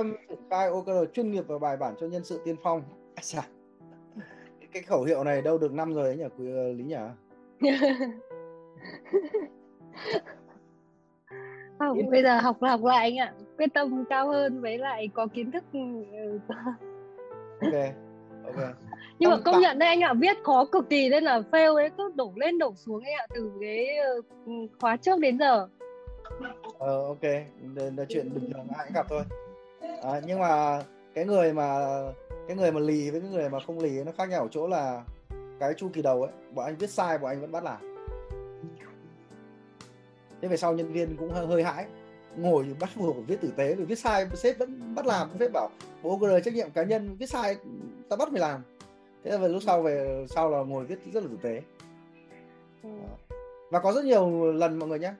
tâm triển khai OKR chuyên nghiệp và bài bản cho nhân sự tiên phong. À, chà. cái khẩu hiệu này đâu được năm rồi ấy nhỉ quý ờ, lý nhỉ? Học bây giờ học là học lại anh ạ. Quyết tâm cao hơn với lại có kiến thức ừ, ok ok. Nhưng mà Trong công tạ- nhận đấy anh ạ viết khó cực kỳ nên là fail ấy cứ đổ lên đổ xuống ấy ạ từ cái ờ, khóa trước đến giờ. Ờ ok. Là, là chuyện bình thường ai cũng gặp thôi à, nhưng mà cái người mà cái người mà lì với cái người mà không lì nó khác nhau ở chỗ là cái chu kỳ đầu ấy bọn anh viết sai bọn anh vẫn bắt làm. Thế về sau nhân viên cũng hơi, hơi hãi. Ngồi bắt buộc phải viết tử tế vì viết sai sếp vẫn bắt làm. Sếp bảo bộ OKR trách nhiệm cá nhân viết sai ta bắt mày làm. Thế là về lúc sau về sau là ngồi viết rất là tử tế. Và có rất nhiều lần mọi người nhé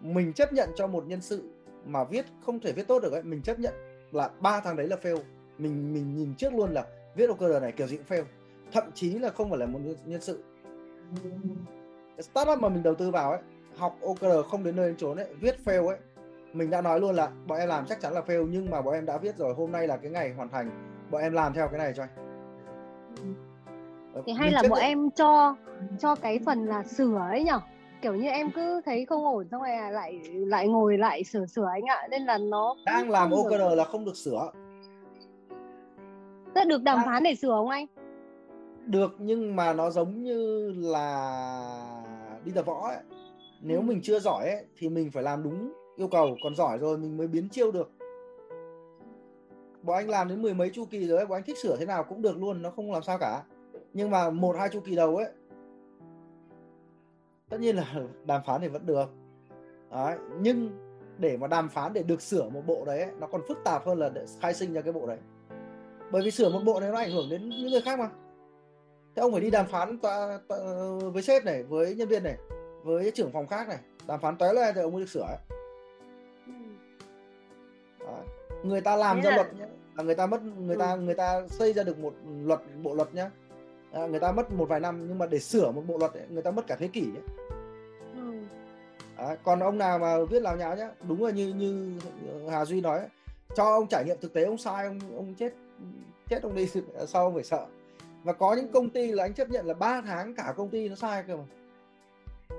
mình chấp nhận cho một nhân sự mà viết không thể viết tốt được ấy mình chấp nhận là ba tháng đấy là fail. Mình mình nhìn trước luôn là viết OKR này kiểu gì cũng fail. Thậm chí là không phải là một nhân- sự. Startup mà mình đầu tư vào ấy học OKR không đến nơi đến chốn ấy viết fail ấy. Mình đã nói luôn là bọn em làm chắc chắn là fail nhưng mà bọn em đã viết rồi hôm nay là cái ngày hoàn thành. Bọn em làm theo cái này cho anh. Thì hay mình là bọn nhận- em cho cho cái phần là sửa ấy nhở kiểu như em cứ thấy không ổn xong rồi lại lại ngồi lại sửa sửa anh ạ. Nên là nó đang làm không được- OKR là không được sửa. Thế được đàm đang- phán để sửa không anh? Được nhưng mà nó giống như là đi tập võ ấy. nếu Ừ. mình chưa giỏi ấy, thì mình phải làm đúng yêu cầu. Còn giỏi rồi mình mới biến chiêu được. Bọn anh làm đến mười mấy chu kỳ rồi ấy, bọn anh thích sửa thế nào cũng được luôn nó không làm sao cả. Nhưng mà một hai chu kỳ đầu ấy tất nhiên là đàm phán thì vẫn được đấy. nhưng để mà đàm phán để được sửa một bộ đấy ấy, nó còn phức tạp hơn là để khai sinh ra cái bộ đấy bởi vì sửa một bộ này nó ảnh hưởng đến những người khác mà thế ông phải đi đàm phán tòa, tòa, với sếp này với nhân viên này với trưởng phòng khác này đàm phán toé lên thì ông mới được sửa ấy. Đấy. người ta làm Thế ra là- luật nhá, là người ta mất người ta Ừ. người ta xây ra được một luật bộ luật nhá à, người ta mất một vài năm nhưng mà để sửa một bộ luật ấy, người ta mất cả thế kỷ ấy. Ừ. Đấy, còn ông nào mà viết láo nháo nhá đúng là như như Hà Duy nói ấy, cho ông trải nghiệm thực tế ông sai ông ông chết chết ông đi sau ông phải sợ và có những công ty là anh chấp nhận là 3 tháng cả công ty nó sai cơ mà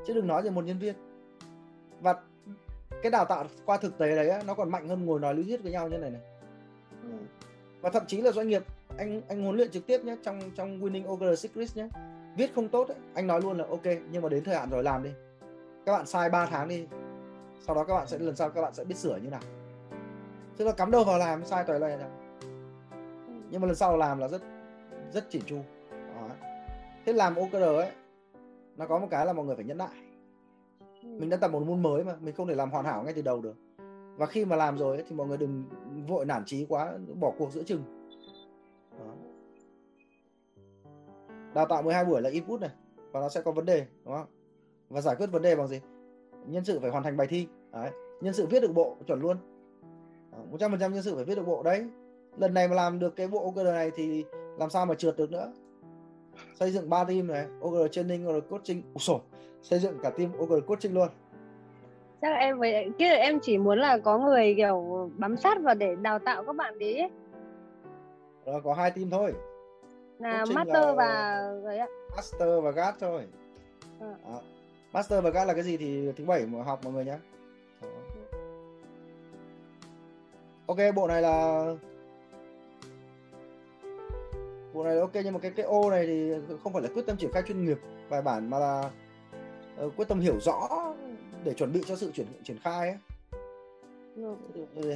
chứ đừng nói về một nhân viên và cái đào tạo qua thực tế đấy á, nó còn mạnh hơn ngồi nói lý thuyết với nhau như này này Ừ. và thậm chí là doanh nghiệp anh anh huấn luyện trực tiếp nhé trong trong winning ogre secrets nhé viết không tốt ấy, anh nói luôn là ok nhưng mà đến thời hạn rồi làm đi. Các bạn sai 3 tháng đi sau đó các bạn sẽ lần sau các bạn sẽ biết sửa như nào. Tức là cắm đầu vào làm sai toàn loài ra nhưng mà lần sau làm là rất rất chỉn chu. Đó. thế làm OKR ấy nó có một cái là mọi người phải nhẫn nại. Mình đã tập một môn mới mà mình không thể làm hoàn hảo ngay từ đầu được. Và khi mà làm rồi ấy, thì mọi người đừng vội nản chí quá bỏ cuộc giữa chừng. Đào tạo 12 buổi là input này và nó sẽ có vấn đề đúng không? Và giải quyết vấn đề bằng gì? Nhân sự phải hoàn thành bài thi đấy. nhân sự viết được bộ chuẩn luôn. Một trăm phần trăm nhân sự phải viết được bộ đấy. Lần này mà làm được cái bộ OKR này thì làm sao mà trượt được nữa? Xây dựng 3 team này OKR training OKR coaching Ủa sổ, xây dựng cả team OKR coaching luôn. Chắc là em với kia em chỉ muốn là có người kiểu bám sát vào để đào tạo các bạn đấy ấy. Đó, có hai team thôi là master là- và ấy ạ master và guard thôi Ừ. Đó. master và guard là cái gì thì thứ bảy mà học mọi người nhé Đó. ok bộ này là bộ này là ok nhưng mà cái cái ô này thì không phải là quyết tâm triển khai chuyên nghiệp bài bản mà là ờ, quyết tâm hiểu rõ để chuẩn bị cho sự triển triển khai ấy. Ừ.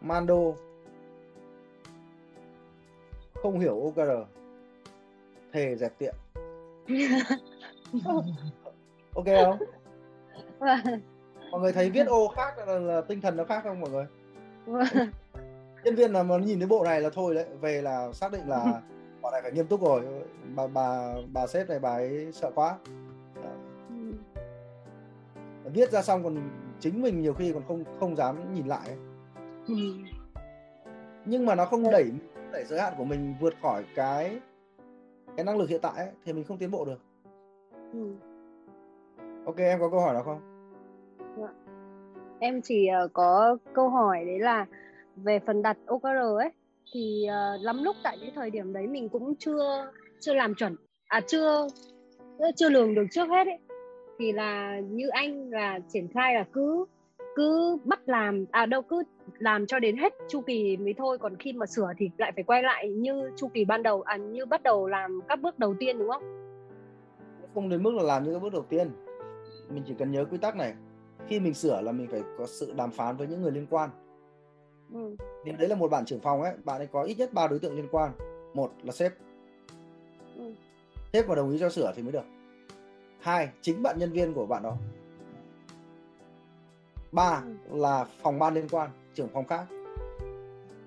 Mando không hiểu OKR thề dẹp tiệm. Ok không? Mọi người thấy viết ô khác là, là tinh thần nó khác không mọi người? Nhân viên là mà nhìn thấy bộ này là thôi đấy về là xác định là bọn này phải nghiêm túc rồi. Bà bà bà sếp này bà ấy sợ quá. Đó. viết ra xong còn chính mình nhiều khi còn không không dám nhìn lại ấy. Ừ. nhưng mà nó không đẩy đẩy giới hạn của mình vượt khỏi cái cái năng lực hiện tại ấy, thì mình không tiến bộ được. Ừ. ok em có câu hỏi nào không? Em chỉ ờ, có câu hỏi đấy là về phần đặt OKR ấy thì uh, lắm lúc tại cái thời điểm đấy mình cũng chưa chưa làm chuẩn à chưa chưa lường được trước hết ấy. Thì là như anh là triển khai là cứ cứ bắt làm à đâu cứ làm cho đến hết chu kỳ mới thôi còn khi mà sửa thì lại phải quay lại như chu kỳ ban đầu à như bắt đầu làm các bước đầu tiên đúng không? Không đến mức là làm các bước đầu tiên. Mình chỉ cần nhớ quy tắc này. Khi mình sửa là mình phải có sự đàm phán với những người liên quan. Ừ. nếu đấy là một bạn trưởng phòng ấy bạn ấy có ít nhất ba đối tượng liên quan. Một là sếp. Ừ. sếp mà đồng ý cho sửa thì mới được. Hai chính bạn nhân viên của bạn đó. Ba ừ. là phòng ban liên quan trưởng phòng khác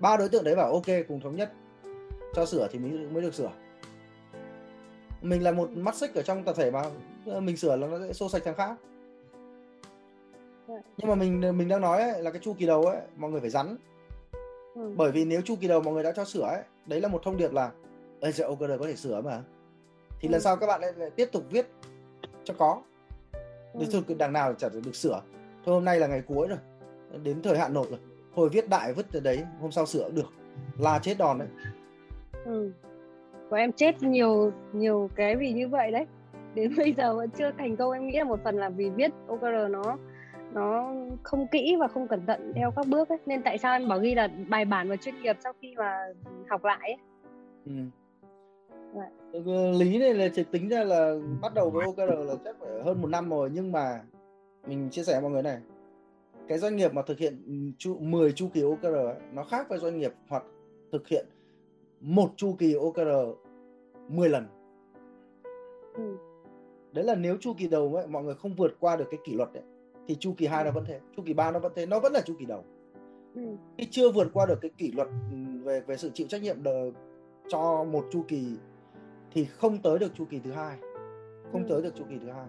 ba đối tượng đấy bảo ok cùng thống nhất cho sửa thì mới mới được sửa mình là một mắt xích ở trong tập thể mà mình sửa là nó sẽ xô sạch thằng khác dạ. nhưng mà mình mình đang nói ấy, là cái chu kỳ đầu ấy mọi người phải rắn ừ. bởi vì nếu chu kỳ đầu mọi người đã cho sửa ấy đấy là một thông điệp là ơi giờ OKR có thể sửa mà thì ừ. lần sau các bạn lại, lại tiếp tục viết cho có ừ. thôi đằng nào chả được sửa thôi hôm nay là ngày cuối rồi đến thời hạn nộp rồi thôi viết đại vứt từ đấy hôm sau sửa cũng được là chết đòn đấy ừ. của em chết nhiều nhiều cái vì như vậy đấy đến bây giờ vẫn chưa thành công em nghĩ là một phần là vì viết OKR nó nó không kỹ và không cẩn thận theo các bước ấy. nên tại sao em bảo ghi là bài bản và chuyên nghiệp sau khi mà học lại ấy. Ừ. Dạ. lý này là chỉ tính ra là bắt đầu với OKR là chắc phải hơn một năm rồi nhưng mà mình chia sẻ với mọi người này cái doanh nghiệp mà thực hiện chu, 10 chu kỳ OKR ấy, nó khác với doanh nghiệp hoặc thực hiện một chu kỳ OKR 10 lần ừ. đấy là nếu chu kỳ đầu ấy, mọi người không vượt qua được cái kỷ luật ấy, thì chu kỳ 2 nó vẫn thế chu kỳ 3 nó vẫn thế nó vẫn là chu kỳ đầu ừ. khi chưa vượt qua được cái kỷ luật ừ, về về sự chịu trách nhiệm đờ, cho một chu kỳ thì không tới được chu kỳ thứ hai không ừ. tới được chu kỳ thứ hai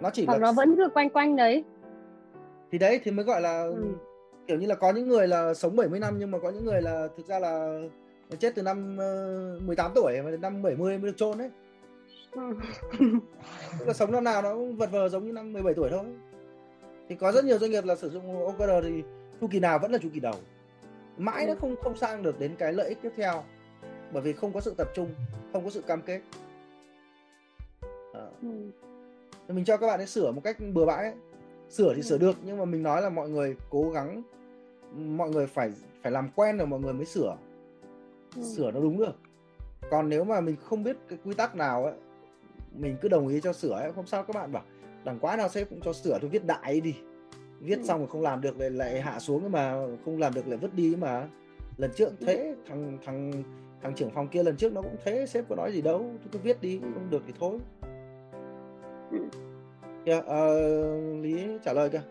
nó chỉ là nó vẫn cứ quanh quanh đấy thì đấy thì mới gọi là ừ. kiểu như là có những người là sống 70 năm nhưng mà có những người là thực ra là chết từ năm 18 ờ, tuổi mà đến năm 70 mới được chôn đấy ừ. Tức là sống năm nào nó cũng vật vờ giống như năm 17 tuổi thôi thì có rất nhiều doanh nghiệp là sử dụng OKR thì chu kỳ nào vẫn là chu kỳ đầu mãi ừ. nó không không sang được đến cái lợi ích tiếp theo bởi vì không có sự tập trung không có sự cam kết à. ừ. mình cho các bạn ấy sửa một cách bừa bãi ấy. Sửa thì ừ. sửa được nhưng mà mình nói là mọi người cố gắng mọi người phải phải làm quen rồi mọi người mới sửa. Ừ. sửa nó đúng được. Còn nếu mà mình không biết cái quy tắc nào ấy mình cứ đồng ý cho sửa ấy không sao các bạn bảo đằng quá nào sếp cũng cho sửa tôi viết đại đi. Viết ừ. xong rồi không làm được lại lại hạ xuống mà không làm được lại vứt đi mà. Lần trước thế thằng thằng thằng trưởng phòng kia lần trước nó cũng thế sếp có nói gì đâu tôi cứ viết đi không được thì thôi ừ. kìa uh, lý trả lời kìa.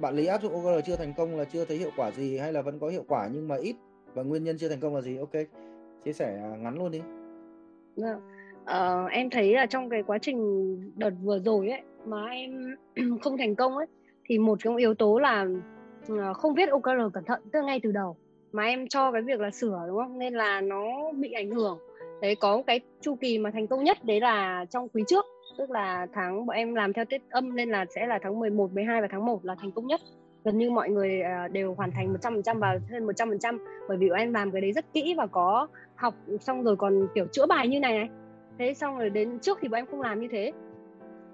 Bạn lý áp dụng OKR chưa thành công là chưa thấy hiệu quả gì hay là vẫn có hiệu quả nhưng mà ít và nguyên nhân chưa thành công là gì? Ok chia sẻ à, ngắn luôn đi. Uh, em thấy là trong cái quá trình đợt vừa rồi ấy mà em không thành công ấy thì một trong yếu tố là ờ, không viết OKR cẩn thận từ ngay từ đầu mà em cho cái việc là sửa đúng không? Nên là nó bị ảnh hưởng. Đấy có cái chu kỳ mà thành công nhất đấy là trong quý trước tức là tháng bọn em làm theo tiết âm nên là sẽ là tháng 11, 12 và tháng 1 là thành công nhất. Gần như mọi người à, đều hoàn thành 100% và hơn 100% bởi vì bọn em làm cái đấy rất kỹ và có học xong rồi còn kiểu chữa bài như này này. Thế xong rồi đến trước thì bọn em không làm như thế.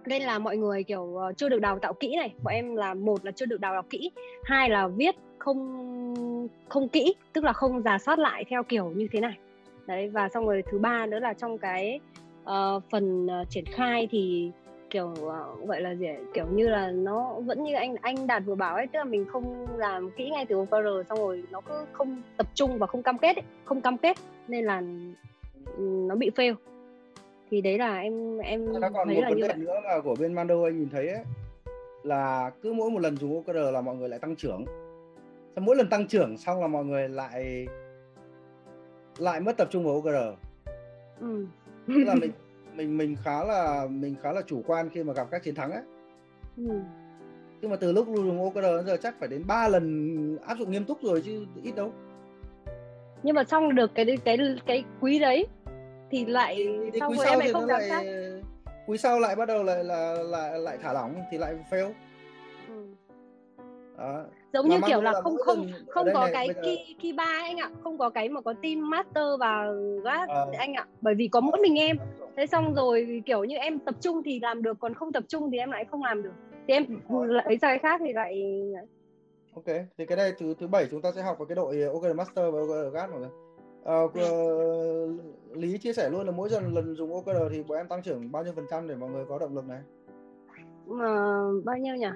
Nên là mọi người kiểu ờ, chưa được đào tạo kỹ này. Bọn em là một là chưa được đào tạo kỹ hai là viết không không kỹ tức là không giả soát lại theo kiểu như thế này. Đấy và xong rồi thứ ba nữa là trong cái uh, phần uh, triển khai thì kiểu uh, gọi là gì kiểu như là nó vẫn như anh anh đạt vừa bảo ấy tức là mình không làm kỹ ngay từ OKR xong rồi nó cứ không tập trung và không cam kết ấy, không cam kết nên là nó bị fail. Thì đấy là em em nó còn thấy một là vấn đề nữa là của bên Mando anh nhìn thấy ấy là cứ mỗi một lần dùng OKR là mọi người lại tăng trưởng. Xong mỗi lần tăng trưởng xong là mọi người lại lại mất tập trung vào OKR ừ. Tức là mình mình mình khá là mình khá là chủ quan khi mà gặp các chiến thắng ấy. Ừ. nhưng mà từ lúc dùng OKR đến giờ chắc phải đến 3 lần áp dụng nghiêm túc rồi chứ ít đâu. Nhưng mà xong được cái cái cái quý đấy thì lại thì, thì quý sau thì không lại quý sau lại bắt đầu lại là lại lại thả lỏng thì lại fail. Ừ. đó giống Mà như kiểu là là không không không có này cái key key ba anh ạ không có cái mà có team master và gác Ờ. anh ạ. Bởi vì có mỗi mình em. Thế xong rồi kiểu như em tập trung thì làm được còn không tập trung thì em lại không làm được. Thì em lấy ra cái khác thì lại Ok, thì cái này thứ thứ bảy chúng ta sẽ học vào cái đội OKR Master và OKR người. Ờ, ờ, Lý chia sẻ luôn là mỗi lần lần dùng OKR thì bọn em tăng trưởng bao nhiêu phần trăm để mọi người có động lực này? mà bao nhiêu nhỉ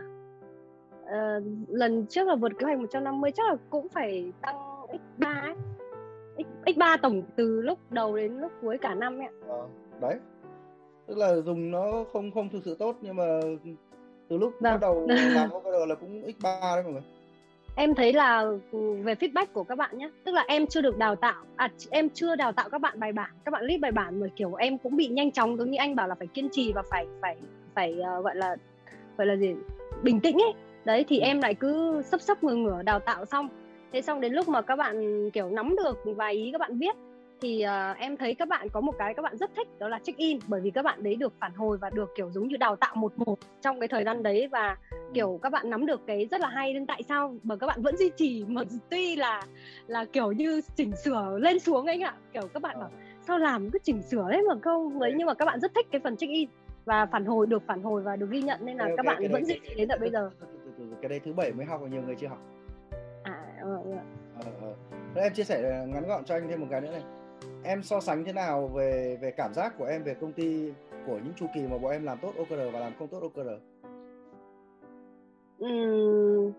Ờ, lần trước là vượt kế hoạch 150 chắc là cũng phải tăng x3 ấy. X, x3 tổng từ lúc đầu đến lúc cuối cả năm ấy ạ. Ờ, đấy. Tức là dùng nó không không thực sự tốt nhưng mà từ lúc Vâng. bắt đầu làm OKR là cũng x3 đấy mọi người. em thấy là ừ, về feedback của các bạn nhé tức là em chưa được đào tạo à em chưa đào tạo các bạn bài bản các bạn lead bài bản mà kiểu em cũng bị nhanh chóng giống như anh bảo là phải kiên trì và phải phải phải ờ, gọi là gọi là gì bình tĩnh ấy đấy thì em lại cứ sấp sấp ngửa ngửa đào tạo xong. Thế xong đến lúc mà các bạn kiểu nắm được vài ý các bạn viết thì ờ, em thấy các bạn có một cái các bạn rất thích đó là check in. Bởi vì các bạn đấy được phản hồi và được kiểu giống như đào tạo một một trong cái thời gian đấy và kiểu các bạn nắm được cái rất là hay. Nên tại sao mà các bạn vẫn duy trì mà tuy là là kiểu như chỉnh sửa lên xuống anh ạ? Kiểu các bạn bảo sao làm cứ chỉnh sửa đấy mà không? Ấy nhưng mà các bạn rất thích cái phần check in và phản hồi được phản hồi và được ghi nhận. Nên là Ok, các ok, bạn vẫn đấy- duy trì đến tận bây giờ Cái đấy thứ bảy mới học và nhiều người chưa học. à ờ, ờ. Ờ, ờ. Thế em chia sẻ ngắn gọn cho anh thêm một cái nữa này. Em so sánh thế nào về về cảm giác của em về công ty của những chu kỳ mà bọn em làm tốt OKR và làm không tốt OKR? Ừm,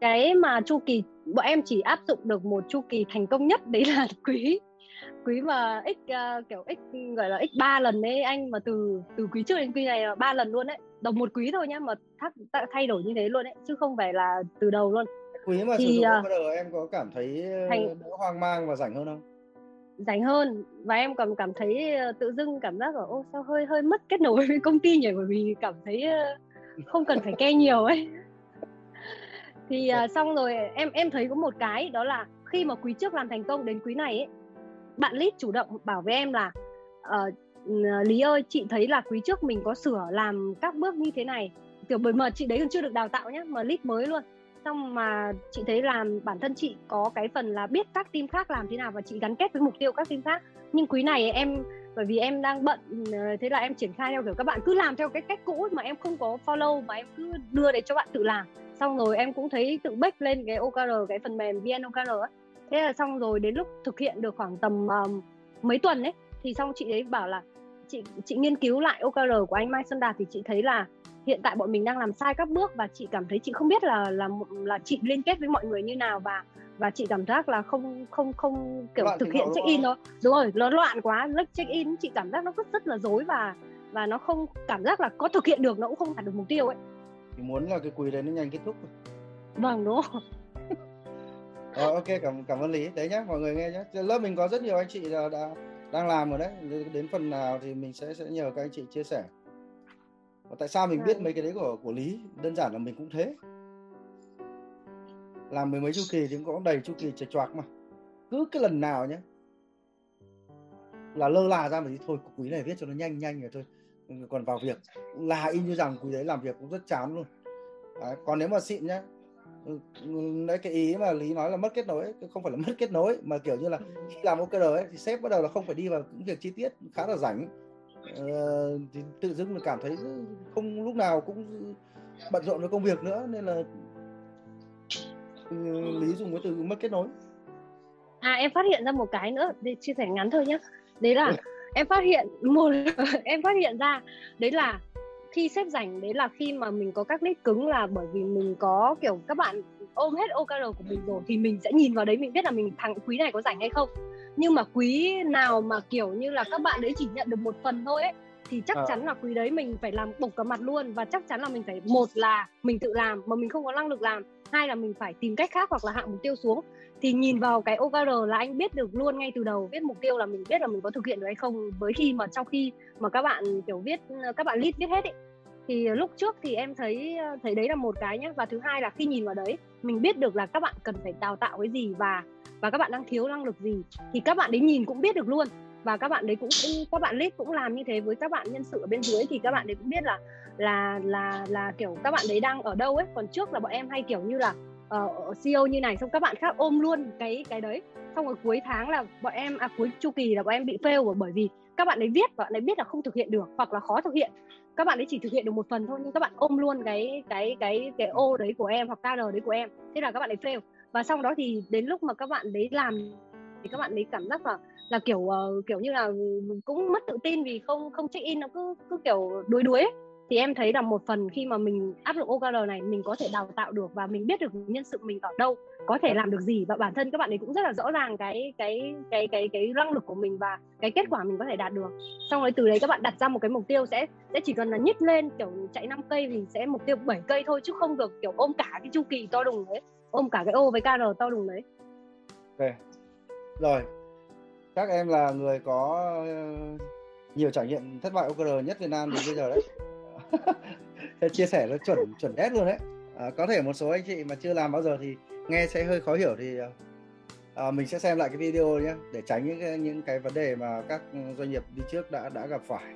cái mà chu kỳ bọn em chỉ áp dụng được một chu kỳ thành công nhất đấy là quý quý mà x ờ, kiểu x gọi là x 3 lần đấy anh mà từ từ quý trước đến quý này là ba lần luôn đấy đồng một quý thôi nhá mà thắc, thay đổi như thế luôn đấy chứ không phải là từ đầu luôn. Quý mà sử Thì, dụng à, OKR em có cảm thấy ờ, thành- đỡ hoang mang và rảnh hơn không? rảnh hơn và em còn cảm thấy ờ, tự dưng cảm giác là ô sao hơi hơi mất kết nối với công ty nhỉ? Bởi vì cảm thấy ờ, không cần phải ke nhiều ấy. Thì ờ, xong rồi em em thấy có một cái đó là khi mà quý trước làm thành công đến quý này ấy bạn lead chủ động bảo với em là ờ, Ờ, Lý ơi chị thấy là quý trước mình có sửa làm các bước như thế này. Kiểu bởi mà chị đấy còn chưa được đào tạo nhé mà lead mới luôn. Xong mà chị thấy làm bản thân chị có cái phần là biết các team khác làm thế nào và chị gắn kết với mục tiêu các team khác. Nhưng quý này em bởi vì em đang bận ờ, thế là em triển khai theo kiểu các bạn cứ làm theo cái cách cũ mà em không có follow mà em cứ đưa để cho bạn tự làm. Xong rồi em cũng thấy tự bách lên cái OKR cái phần mềm VN OKR ấy. Thế là xong rồi đến lúc thực hiện được khoảng tầm um, mấy tuần ấy thì xong chị ấy bảo là chị chị nghiên cứu lại OKR của anh Mai Xuân Đạt thì chị thấy là hiện tại bọn mình đang làm sai các bước và chị cảm thấy chị không biết là là là chị liên kết với mọi người như nào và và chị cảm giác là không không không kiểu Loạn thực hiện check in đó đúng rồi nó loạn quá lúc check in chị cảm giác nó rất rất là rối và và nó không cảm giác là có thực hiện được nó cũng không đạt được mục tiêu ấy Thì muốn là cái quý đấy nó nhanh kết thúc. vâng đúng không Rồi ok cảm cảm ơn Lý. Đấy nhá, mọi người nghe nhé. Lớp mình có rất nhiều anh chị là đã đang làm rồi đấy. Đến phần nào thì mình sẽ sẽ nhờ các anh chị chia sẻ. Và tại sao mình biết Vâng. mấy cái đấy của của Lý? Đơn giản là mình cũng thế. Làm mười mấy chu kỳ thì cũng có đầy chu kỳ chệch choạc mà. Cứ cái lần nào nhé là lơ là ra mà thì thôi quý này viết cho nó nhanh nhanh rồi thôi còn vào việc là in như rằng quý đấy làm việc cũng rất chán luôn đấy. còn nếu mà xịn nhá ừ, đấy cái ý mà lý nói là mất kết nối không phải là mất kết nối mà kiểu như là khi làm OKR ấy thì sếp bắt đầu là không phải đi vào những việc chi tiết khá là rảnh. Ờ, thì tự dưng là cảm thấy không lúc nào cũng bận rộn với công việc nữa nên là ừ, lý dùng cái từ mất kết nối. À em phát hiện ra một cái nữa để chia sẻ ngắn thôi nhé. Đấy là em phát hiện một em phát hiện ra đấy là khi xếp rảnh đấy là khi mà mình có các lead cứng là bởi vì mình có kiểu các bạn ôm hết OKR của mình rồi thì mình sẽ nhìn vào đấy mình biết là mình thằng quý này có rảnh hay không. Nhưng mà quý nào mà kiểu như là các bạn đấy chỉ nhận được một phần thôi ấy thì chắc Ờ. chắn là quý đấy mình phải làm bộc cả mặt luôn và chắc chắn là mình phải một là mình tự làm mà mình không có năng lực làm hai là mình phải tìm cách khác hoặc là hạ mục tiêu xuống. Thì nhìn vào cái OKR là anh biết được luôn ngay từ đầu viết mục tiêu là mình biết là mình có thực hiện được hay không. Với khi mà trong khi mà các bạn kiểu viết các bạn list viết hết ấy thì lúc trước thì em thấy thấy đấy là một cái nhé và thứ hai là khi nhìn vào đấy mình biết được là các bạn cần phải đào tạo cái gì và và các bạn đang thiếu năng lực gì thì các bạn đấy nhìn cũng biết được luôn. Và các bạn đấy cũng, các bạn list cũng làm như thế với các bạn nhân sự ở bên dưới thì các bạn đấy cũng biết là là là là kiểu các bạn đấy đang ở đâu ấy? Còn trước là bọn em hay kiểu như là ờ, uh, CEO như này xong các bạn khác ôm luôn cái cái đấy. Xong rồi cuối tháng là bọn em à cuối chu kỳ là bọn em bị fail bởi vì các bạn ấy viết và bạn ấy biết là không thực hiện được hoặc là khó thực hiện. Các bạn ấy chỉ thực hiện được một phần thôi nhưng các bạn ôm luôn cái cái cái cái ô đấy của em hoặc KR đấy của em. Thế là các bạn ấy fail. Và sau đó thì đến lúc mà các bạn đấy làm thì các bạn ấy cảm giác là là kiểu uh, kiểu như là cũng mất tự tin vì không không check in nó cứ cứ kiểu đuối đuối ấy thì em thấy là một phần khi mà mình áp dụng OKR này, mình có thể đào tạo được và mình biết được nhân sự mình ở đâu, có thể làm được gì. Và bản thân các bạn ấy cũng rất là rõ ràng cái cái cái cái cái năng lực của mình và cái kết quả mình có thể đạt được. Xong rồi từ đấy các bạn đặt ra một cái mục tiêu sẽ sẽ chỉ cần là nhích lên, kiểu, chạy 5 cây thì sẽ mục tiêu 7 cây thôi, chứ không được, kiểu, ôm cả cái chu kỳ to đùng đấy, ôm cả cái ô với KR to đùng đấy. Ok. Rồi. Các em là người có ờ, nhiều trải nghiệm thất bại OKR nhất Việt Nam thì bây giờ đấy chia sẻ nó chuẩn chuẩn đét luôn đấy à, có thể một số anh chị mà chưa làm bao giờ thì nghe sẽ hơi khó hiểu thì à, mình sẽ xem lại cái video nhé để tránh những cái, những cái vấn đề mà các doanh nghiệp đi trước đã đã gặp phải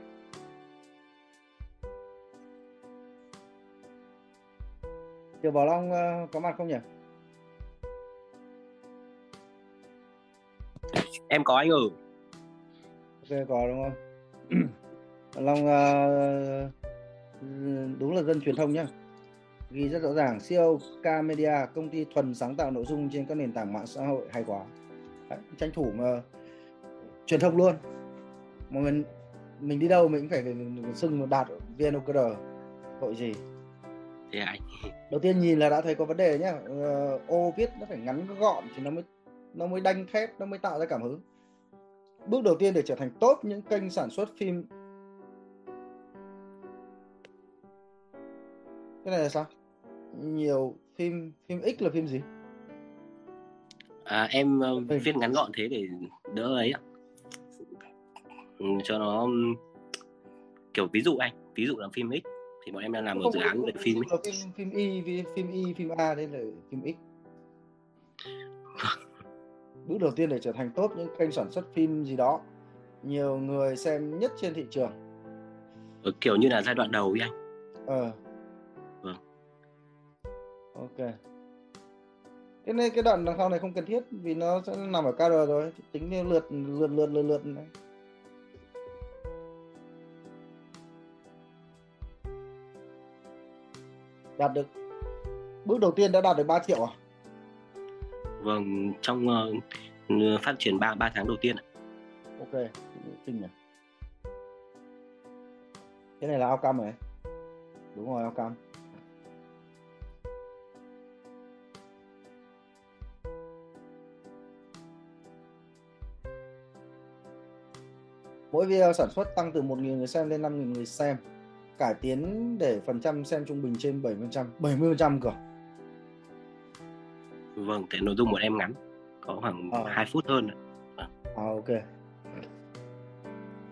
Tiểu Bảo Long uh, có mặt không nhỉ? Em có anh ở. Ok có đúng không? Long uh, đúng là dân truyền thông nhá. Ghi rất rõ ràng CEO K Media công ty thuần sáng tạo nội dung trên các nền tảng mạng xã hội hay quá. Đấy, tranh thủ mà truyền thông luôn. Mọi người mình đi đâu mình cũng phải xưng đạt VNOKR tội gì? Thế anh? Đầu tiên nhìn là đã thấy có vấn đề nhá. Ờ, ô viết nó phải ngắn gọn thì nó mới nó mới đanh thép nó mới tạo ra cảm hứng. Bước đầu tiên để trở thành tốt những kênh sản xuất phim cái này là sao? Nhiều phim phim X là phim gì? À, em uh, viết ngắn gọn thế để đỡ ấy ạ. Ừ, cho nó kiểu ví dụ anh ví dụ là phim X thì bọn em đang làm một dự án về phim là phim phim Y phim Y phim A đây là phim X. Bước đầu tiên để trở thành tốt những kênh sản xuất phim gì đó nhiều người xem nhất trên thị trường. Ừ, kiểu như là giai đoạn đầu ấy anh. Ờ ok. Cái này cái đoạn đằng sau này không cần thiết vì nó sẽ nằm ở KR rồi tính lượt lượt lượt lượt lượt này. Đạt được. Bước đầu tiên đã đạt được 3 triệu à? Vâng trong uh, phát triển 3 ba tháng đầu tiên ok kinh nhỉ. Cái này là outcome này đúng rồi outcome Mỗi video sản xuất tăng từ 1.000 người xem lên 5.000 người xem. Cải tiến để phần trăm xem trung bình trên 70%, 70% cơ. Vâng, tại nội dung của em ngắn, có khoảng à. 2 phút hơn. À. à ok.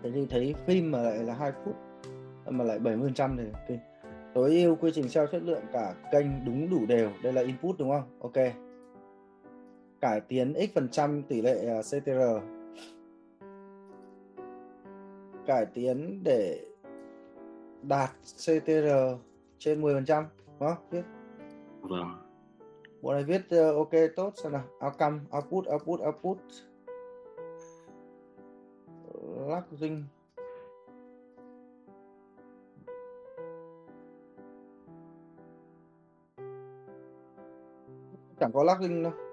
Thế thì thấy phim mà lại là 2 phút mà lại 70% thì okay. Tối ưu quy trình SEO chất lượng cả kênh đúng đủ đều. Đây là input đúng không? Ok. Cải tiến x phần trăm tỷ lệ à, CTR cải tiến để đạt CTR trên 10% đúng không? Viết. Vâng. Bộ này viết uh, ok tốt xem nào. Outcome, output, output, output. Lắc dinh. Chẳng có lắc dinh đâu.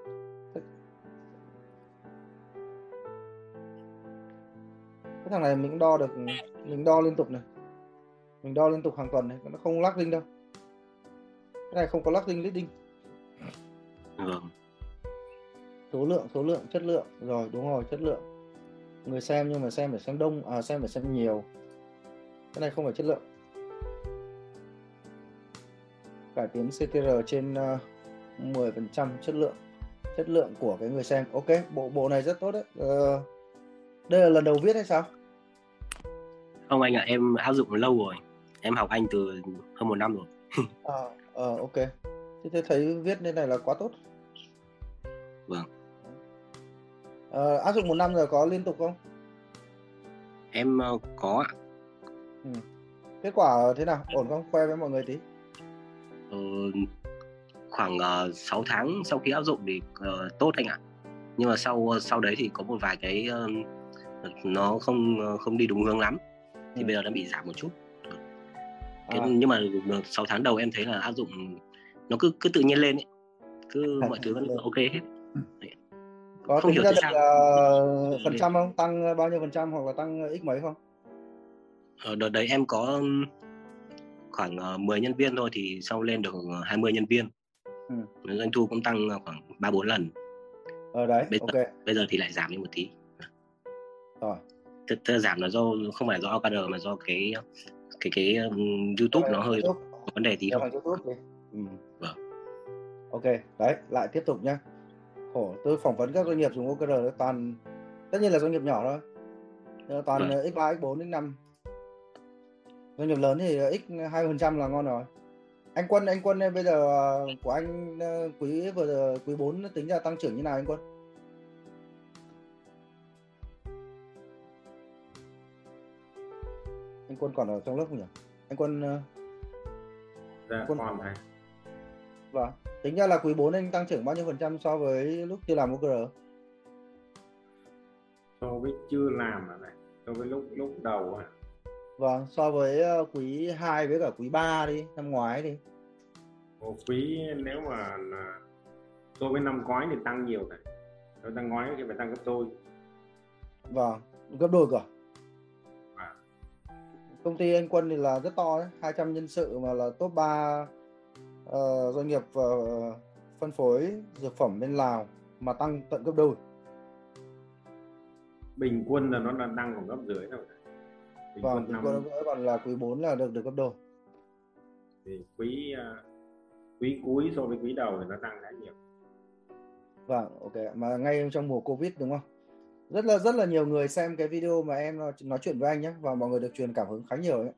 Cái thằng này mình đo được mình đo liên tục này. Mình đo liên tục hàng tuần này nó không lắc linh đâu. Cái này không có lắc linh leading. Vâng. số lượng số lượng chất lượng. Rồi đúng rồi chất lượng. Người xem nhưng mà xem phải xem đông à xem phải xem nhiều. Cái này không phải chất lượng. Cải tiến CTR trên uh, ờ, 10% chất lượng. Chất lượng của cái người xem. Ok bộ bộ này rất tốt đấy. Uh, đây là lần đầu viết hay sao không anh ạ em áp dụng lâu rồi. Em học anh từ hơn một năm rồi. À, à ok. Thế thế thấy viết như này là quá tốt. Vâng. À, áp dụng một năm rồi có liên tục không? Em uh, có ạ. Ừ. kết quả thế nào? Ổn không? Khoe với mọi người tí. Ờ, khoảng uh, 6 tháng sau khi áp dụng thì uh, tốt anh ạ. Nhưng mà sau sau đấy thì có một vài cái uh, nó không không đi đúng hướng lắm thì ừ. bây giờ đã bị giảm một chút. Cái, à. nhưng mà 6 tháng đầu em thấy là áp dụng nó cứ cứ tự nhiên lên ấy. Cứ mọi thứ vẫn ok hết. Có không tính ra được uh, phần trăm không? Tăng bao nhiêu phần trăm hoặc là tăng x mấy không? Ở đợt đấy em có khoảng uh, 10 nhân viên thôi thì sau lên được 20 nhân viên. Ừ. doanh thu cũng tăng khoảng ba bốn lần. Ở đấy bây ok. giờ, bây giờ thì lại giảm đi một tí. Rồi tức, tức giảm là do không phải do OKR mà do cái cái cái um, YouTube nó hơi YouTube. vấn đề tí thôi YouTube Ừ. Vâng. Ok, đấy, lại tiếp tục nhá. Khổ, tôi phỏng vấn các doanh nghiệp dùng OKR toàn tất nhiên là doanh nghiệp nhỏ thôi. Toàn vâng. x3, x4, x5. Doanh nghiệp lớn thì x 20% là ngon rồi. Anh Quân, anh Quân bây giờ ờ, của anh ờ, quý vừa quý 4 tính ra tăng trưởng như nào anh Quân? Anh Quân còn ở trong lớp không nhỉ? Anh Quân ờ, Dạ, Quân... còn thầy. Vâng. Tính ra là quý 4 anh tăng trưởng bao nhiêu phần trăm so với lúc chưa làm OKR? So với chưa làm à này, so với lúc lúc đầu à. Vâng, so với ờ, quý 2 với cả quý 3 đi, năm ngoái đi. Ồ, quý nếu mà so với năm ngoái thì tăng nhiều này. Tăng ngoái thì phải tăng gấp đôi. Vâng, gấp đôi cả. Công ty anh Quân thì là rất to đấy, 200 nhân sự mà là top 3 uh, doanh nghiệp uh, phân phối dược phẩm bên Lào mà tăng tận gấp đôi. Bình quân là nó là tăng khoảng gấp dưới thôi. Bình vâng, quân bình quân còn là quý 4 là được được gấp đôi. Thì quý uh, quý cuối so với quý đầu thì nó tăng khá nhiều. Vâng ok. Mà ngay trong mùa covid đúng không rất là rất là nhiều người xem cái video mà em nói chuyện với anh nhé, và mọi người được truyền cảm hứng khá nhiều ấy.